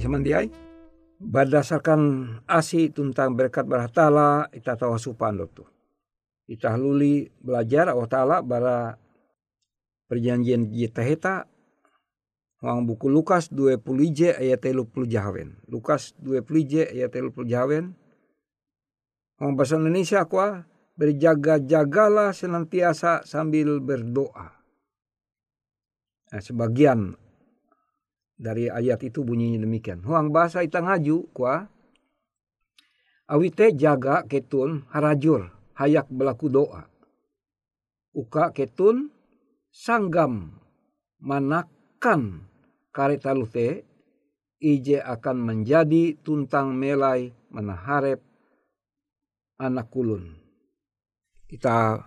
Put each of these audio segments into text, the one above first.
Pari samandiai berdasarkan asi tentang berkat berhatala ita tahu supan tu. Ita luli belajar awak ta'ala bara perjanjian jita heta Huang buku Lukas 20 je ayat 30 jawen. Lukas 20 je ayat 30 jawen. Huang bahasa Indonesia kuah berjaga-jagalah senantiasa sambil berdoa. Nah, sebagian dari ayat itu bunyinya demikian. Huang bahasa itang ngaju kuah awite jaga ketun harajur hayak berlaku doa. Uka ketun sanggam manakan kareta lute ije akan menjadi tuntang melai menaharep anak kulun. Kita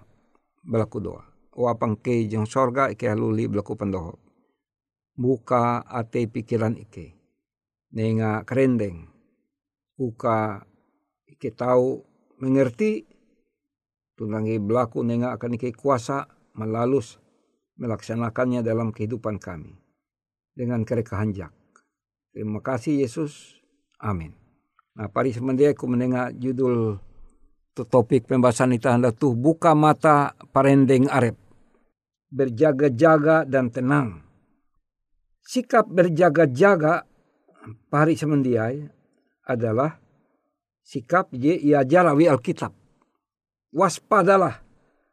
berlaku doa. Wapang ke jeng sorga ike haluli berlaku pendoho. Buka ate pikiran ike. Nenga kerendeng. Buka ike tahu mengerti. Tunangi berlaku nenga akan ike kuasa melalus melaksanakannya dalam kehidupan kami dengan kerekahanjak. Terima kasih Yesus. Amin. Nah, pari semendia aku mendengar judul topik pembahasan itu anda tuh buka mata parendeng arep. Berjaga-jaga dan tenang. Sikap berjaga-jaga pari semendiai adalah sikap ye jarawi Alkitab. Waspadalah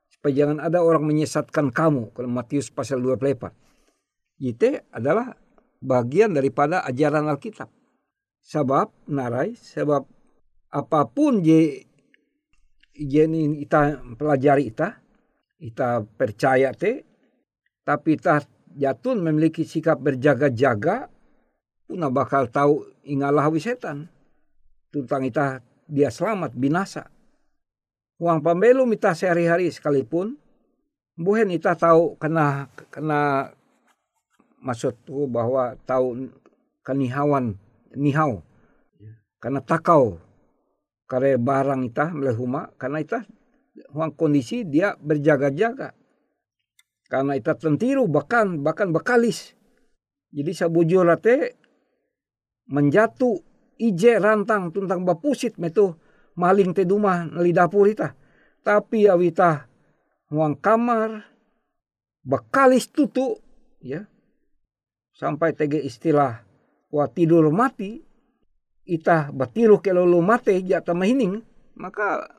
supaya jangan ada orang menyesatkan kamu kalau Matius pasal 24 itu adalah bagian daripada ajaran Alkitab. Sebab narai, sebab apa pun je ini kita pelajari kita, kita percaya te, tapi kita jatun memiliki sikap berjaga-jaga, puna bakal tahu ingalah setan. Tentang kita dia selamat binasa. Uang pembelu kita sehari-hari sekalipun, buhen kita tahu kena kena maksud tu bahwa tahu kenihawan nihau karena takau kare barang ita melehuma karena ita huang kondisi dia berjaga-jaga karena ita tentiru bahkan bahkan bekalis. Jadi sabujur te menjatuh ije rantang tentang bapusit metu maling te dumah nali dapur ita. Tapi awita huang kamar bekalis tutu ya. Sampai tege istilah wa tidur mati itah batiru ke lu mate jata mahining maka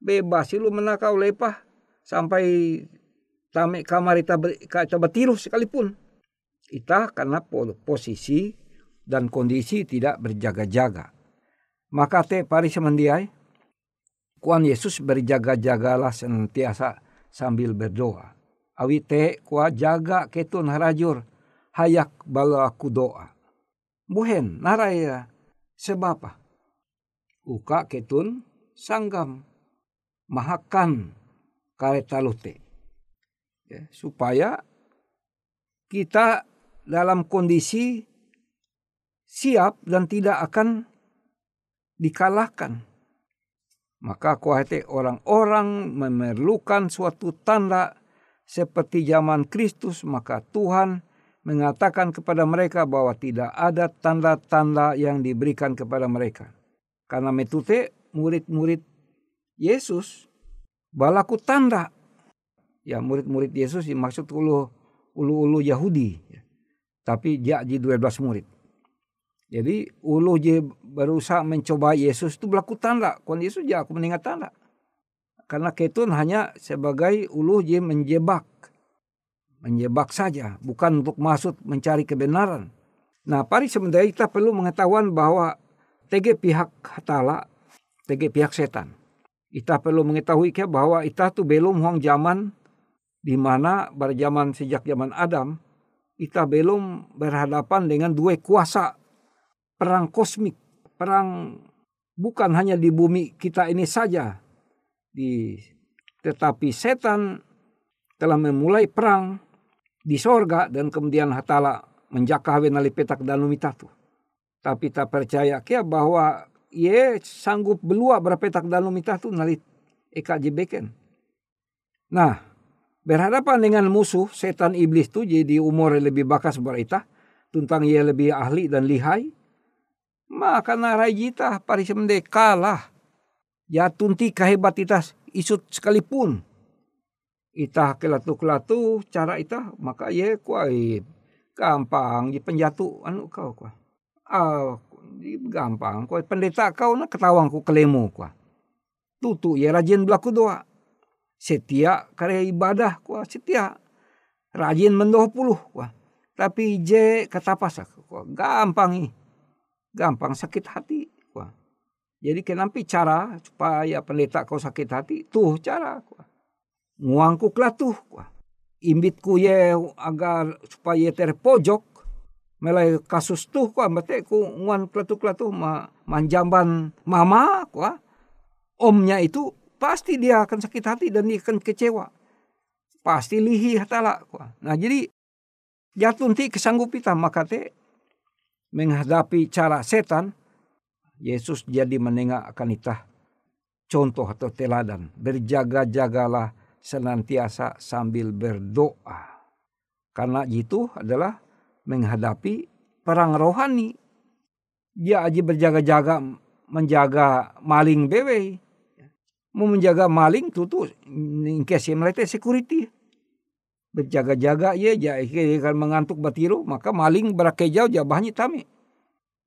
bebas lu menakau lepah. Sampai tame kamar ita, ita batiru sekalipun ita karena posisi dan kondisi tidak berjaga-jaga maka te pari semendiai kuan Yesus berjaga-jagalah senantiasa sambil berdoa awi te kuah jaga ketun harajur hayak bala aku doa. Buhen naraya sebapa. Uka ketun sanggam mahakan kareta lute. Ya, supaya kita dalam kondisi siap dan tidak akan dikalahkan. Maka kuahete orang-orang memerlukan suatu tanda seperti zaman Kristus, maka Tuhan mengatakan kepada mereka bahwa tidak ada tanda-tanda yang diberikan kepada mereka. Karena metute murid-murid Yesus balaku tanda. Ya murid-murid Yesus maksud ulu ulu-ulu Yahudi. Tapi jadi 12 murid. Jadi ulu je berusaha mencoba Yesus itu berlaku tanda. Kon Yesus ya aku meninggal tanda. Karena ketun hanya sebagai ulu je menjebak menjebak saja, bukan untuk masuk mencari kebenaran. Nah, pari sebenarnya kita perlu mengetahuan bahwa TG pihak hatala, TG pihak setan. Kita perlu mengetahui bahwa kita tuh belum huang zaman di mana pada zaman sejak zaman Adam, kita belum berhadapan dengan dua kuasa perang kosmik, perang bukan hanya di bumi kita ini saja, di tetapi setan telah memulai perang di sorga dan kemudian hatala menjaka nali petak dan mitatu. Tapi tak percaya kia bahwa ye sanggup belua berpetak dan mitatu nali eka jebeken. Nah, berhadapan dengan musuh setan iblis tu jadi umur lebih bakas berita tentang ia lebih ahli dan lihai. Maka narai jita parisemde kalah. Ya tunti kahebatitas isut sekalipun itah kelatu kelatu cara itah maka ye kuai gampang di penjatuh anu kau kuah. Ah, gampang kau pendeta kau na ketawang ku kelemu kuah. Tutu ya rajin berlaku doa. Setia karya ibadah kuah setia. Rajin mendoh puluh kuah. Tapi je kata pasak kuah. Gampang ih. Gampang sakit hati kuah. Jadi kenapa cara supaya pendeta kau sakit hati? Tuh cara kuah. Nguangku kelatuh kuah imbitku ye agar supaya terpojok melai kasus tuh kua mate ku nguan klatu klatu ma manjamban mama kua omnya itu pasti dia akan sakit hati dan dia akan kecewa pasti lihi hatala nah jadi jatuh nanti kesanggup kita maka te menghadapi cara setan Yesus jadi menengah akan itah contoh atau teladan berjaga-jagalah senantiasa sambil berdoa. Karena itu adalah menghadapi perang rohani. Dia aja berjaga-jaga menjaga maling bewe. Mau menjaga maling tuh tuh ingkes melete security. Berjaga-jaga ya ja kan mengantuk batiru maka maling berakejau jabahnya tami.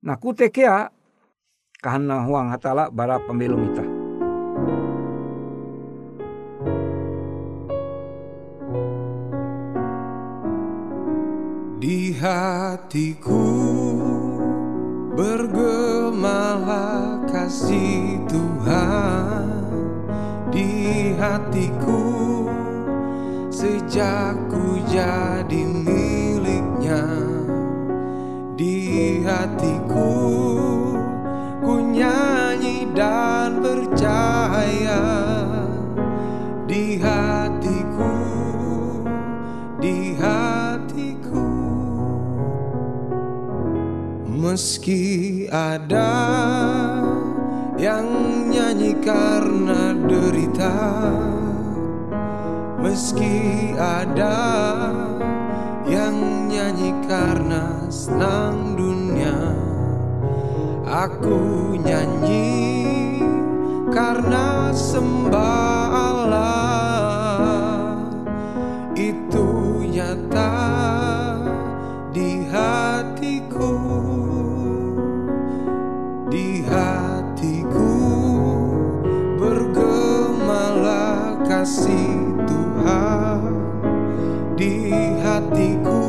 Nah kutekea kahana huang hatala bara pembelum itah. Di hatiku bergemalah kasih Tuhan Di hatiku. Sejak ku jadi miliknya Di hatiku ku nyanyi dan percaya. Di hatiku, di hatiku. Meski ada yang nyanyi karena derita. Meski ada yang nyanyi karena senang dunia Aku nyanyi karena sembah Allah Itu nyata kasih Tuhan di hatiku.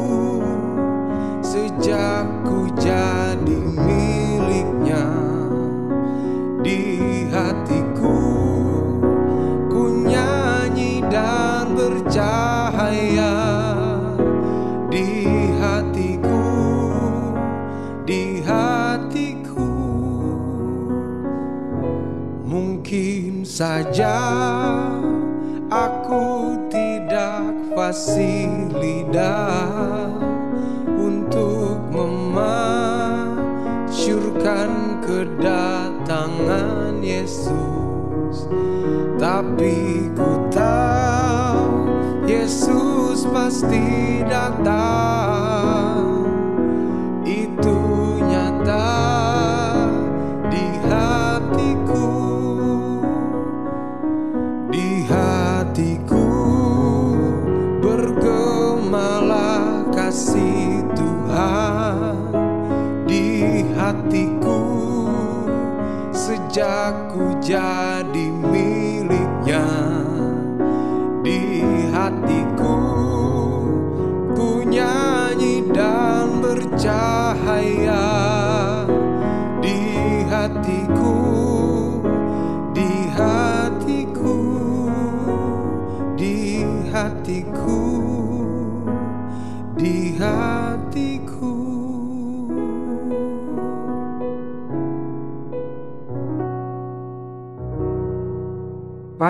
Sejak ku jadi miliknya di hatiku ku nyanyi dan bercahaya di hatiku di hatiku. Mungkin saja tidak fasih lidah untuk memasyurkan kedatangan Yesus. Tapi ku tahu Yesus pasti datang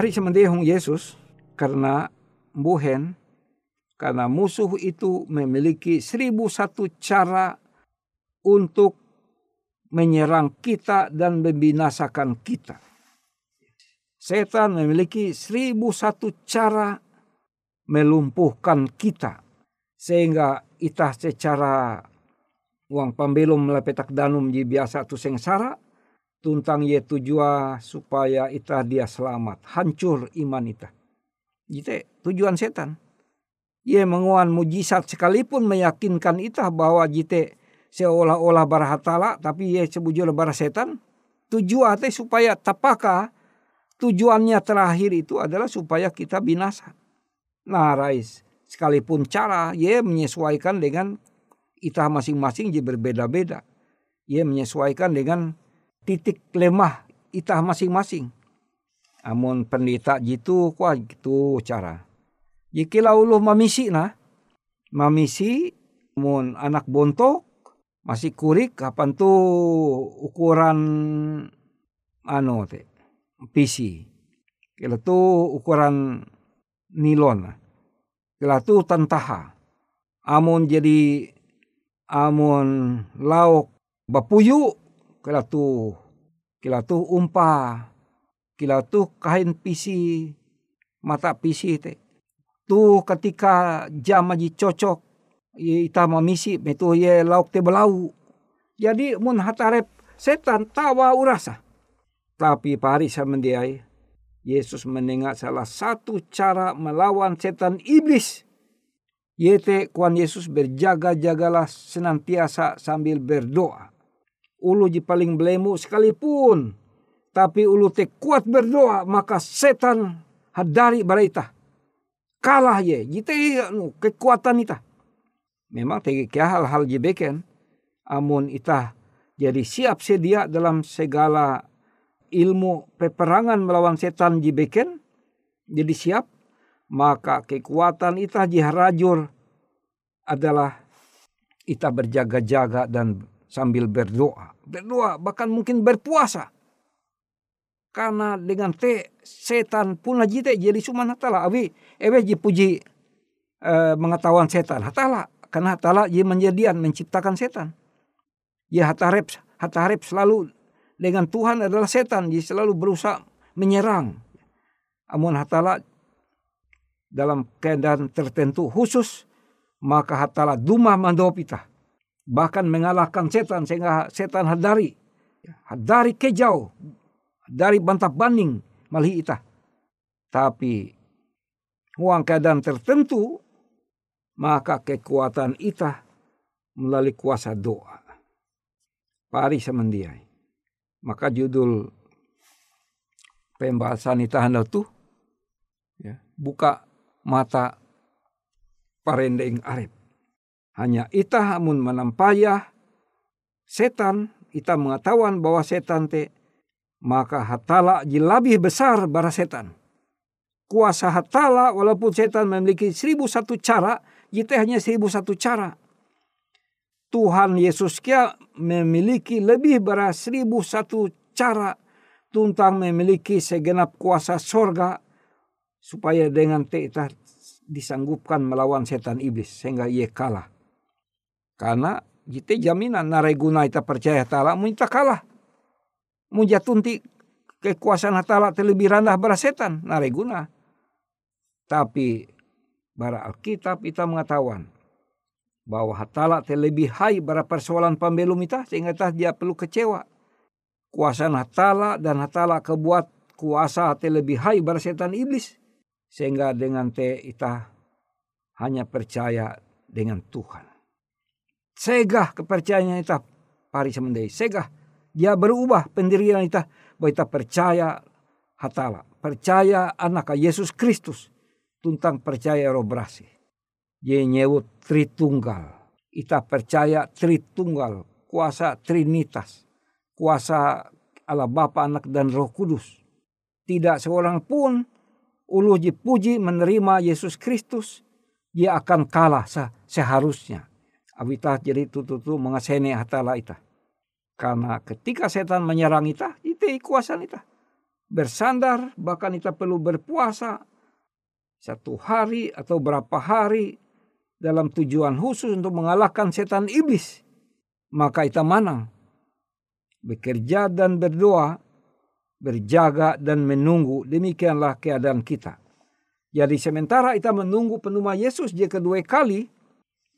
Pari semendehong Yesus karena buhen karena musuh itu memiliki seribu satu cara untuk menyerang kita dan membinasakan kita. Setan memiliki seribu satu cara melumpuhkan kita sehingga itah secara uang pembelum melepetak danum di biasa tu sengsara tuntang ye tujuan supaya ita dia selamat hancur iman ita Jite tujuan setan Ye menguan mujizat sekalipun meyakinkan itah bahwa jite seolah-olah barahatala tapi ye sebujur bara setan. Tujuan teh supaya tapaka tujuannya terakhir itu adalah supaya kita binasa. Nah, rais sekalipun cara ye menyesuaikan dengan itah masing-masing je berbeda-beda. Ye menyesuaikan dengan titik lemah itah masing-masing. Amun pendeta jitu kuah gitu cara. Jika uluh mamisi na, mamisi mun anak bontok masih kurik kapan tuh ukuran anu te PC. Kila tuh ukuran nilon. Kila tuh tantaha. Amun jadi amun lauk bapuyu kila tuh kila tuh umpa kila tuh kain pisi mata pisi te tu ketika jam aji cocok ita mamisi metu ye lauk te belau. Jadi mun hatarep setan tawa urasa. Tapi pari mendiai Yesus mendengar salah satu cara melawan setan iblis. Yete kuan Yesus berjaga-jagalah senantiasa sambil berdoa. Ulu ji paling belemu sekalipun. Tapi ulu te kuat berdoa maka setan hadari baraita kalah ye jite anu kekuatan ita memang tegi hal-hal jebeken amun ita jadi siap sedia dalam segala ilmu peperangan melawan setan jibeken jadi siap maka kekuatan ita jiharajur adalah ita berjaga-jaga dan sambil berdoa. Berdoa bahkan mungkin berpuasa. Karena dengan te setan pun jite jadi suman hatala. Awi ewe ji puji e, mengetahuan setan. Hatala karena hatala ji menjadian menciptakan setan. Ya hatarep hatarep selalu dengan Tuhan adalah setan. Ji selalu berusaha menyerang. Amun hatala dalam keadaan tertentu khusus maka hatala duma mandopita bahkan mengalahkan setan sehingga setan hadari hadari kejauh dari bantah banding malhi ita. Tapi uang keadaan tertentu maka kekuatan ita melalui kuasa doa. Pari semendiai. Maka judul pembahasan ita hendak tuh ya, buka mata parendeng arep. Hanya ita amun menampayah setan, ita mengetahuan bahwa setan te maka hatala lebih besar bara setan. Kuasa hatala walaupun setan memiliki seribu satu cara, kita hanya seribu satu cara. Tuhan Yesus kia memiliki lebih bara seribu satu cara tentang memiliki segenap kuasa sorga supaya dengan kita disanggupkan melawan setan iblis sehingga ia kalah. Karena kita jaminan nareguna kita percaya ta'ala kita kalah mujatunti kekuasaan hatala terlebih rendah bara setan nareguna. Tapi bara Alkitab kita mengetahuan bahwa hatala terlebih hai bara persoalan pembelum kita sehingga tah dia perlu kecewa. Kuasa hatala dan hatala kebuat kuasa terlebih hai bara setan iblis sehingga dengan te ita hanya percaya dengan Tuhan. Segah kepercayaan kita pari semendai. Segah dia berubah pendirian kita bahwa kita percaya hatala, percaya anak Yesus Kristus, tentang percaya roh berasi. Dia nyewut Tritunggal. Kita percaya Tritunggal, kuasa Trinitas, kuasa Allah Bapa, Anak dan Roh Kudus. Tidak seorang pun ulu dipuji menerima Yesus Kristus, dia akan kalah seharusnya. Abita jadi tututu mengasene hatala ita. Karena ketika setan menyerang kita, itu kuasa kita. Bersandar, bahkan kita perlu berpuasa satu hari atau berapa hari dalam tujuan khusus untuk mengalahkan setan iblis. Maka kita manang. Bekerja dan berdoa, berjaga dan menunggu. Demikianlah keadaan kita. Jadi sementara kita menunggu penuma Yesus dia kedua kali,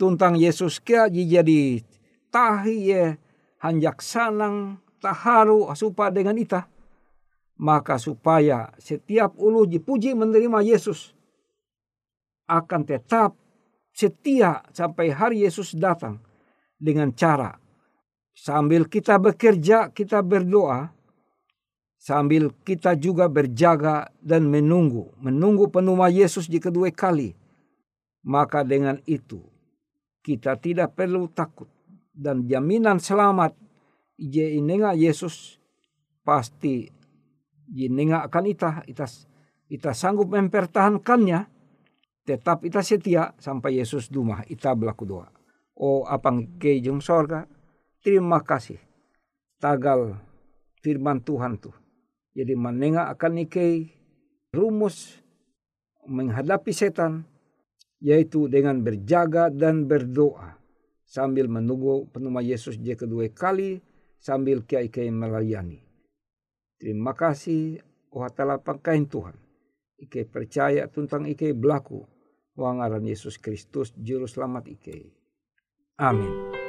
tentang Yesus kia jadi tahi ye hanjak sanang taharu asupa dengan ita. Maka supaya setiap ulu dipuji menerima Yesus akan tetap setia sampai hari Yesus datang dengan cara sambil kita bekerja, kita berdoa, sambil kita juga berjaga dan menunggu, menunggu penuh Yesus di kedua kali. Maka dengan itu kita tidak perlu takut dan jaminan selamat je inenga Yesus pasti jenenga akan ita, ita, ita sanggup mempertahankannya, tetap ita setia sampai Yesus duma, ita berlaku doa. Oh apang kejung sorga, terima kasih. Tagal firman Tuhan tuh. Jadi menengah akan nikei rumus menghadapi setan, yaitu dengan berjaga dan berdoa sambil menunggu penuma Yesus dia kedua kali sambil kiai-kiai melayani. Terima kasih oh telah pangkain Tuhan. Ike percaya tentang ike berlaku. Wangaran Yesus Kristus juru selamat ike. Amin.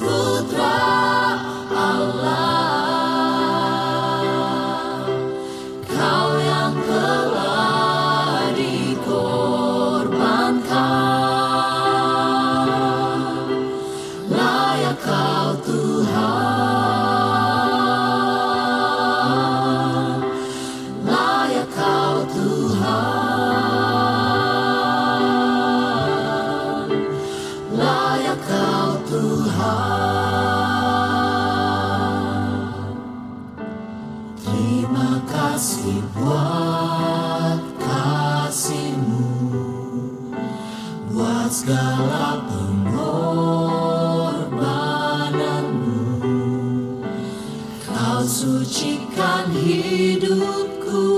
Yesus sucikan hidupku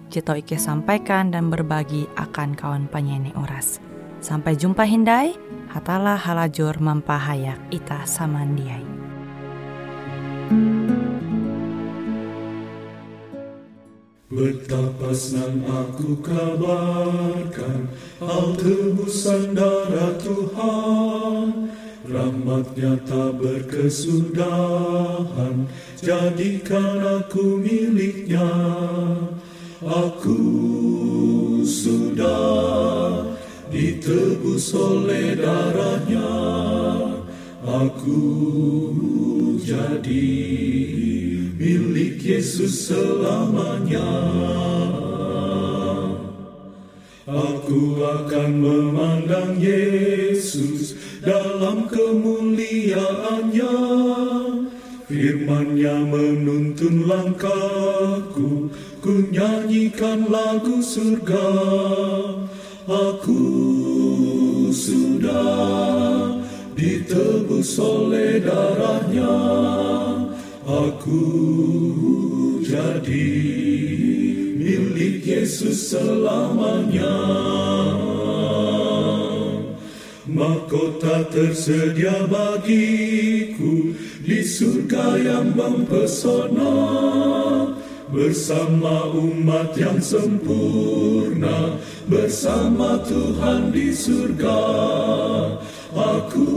jito Ike sampaikan dan berbagi akan kawan penyanyi Uras. Sampai jumpa Hindai, hatalah halajur mempahayak ita samandiai. Betapa senang aku kabarkan Hal tebusan darah Tuhan Rahmatnya tak berkesudahan Jadikan aku miliknya Aku sudah ditebus oleh darahnya. Aku jadi milik Yesus selamanya. Aku akan memandang Yesus dalam kemuliaannya Firman-Nya menuntun langkahku Ku nyanyikan lagu surga. Aku sudah ditebus oleh darahnya. Aku jadi milik Yesus selamanya. Mahkota tersedia bagiku di surga yang mempesona Bersama umat yang sempurna Bersama Tuhan di surga. Aku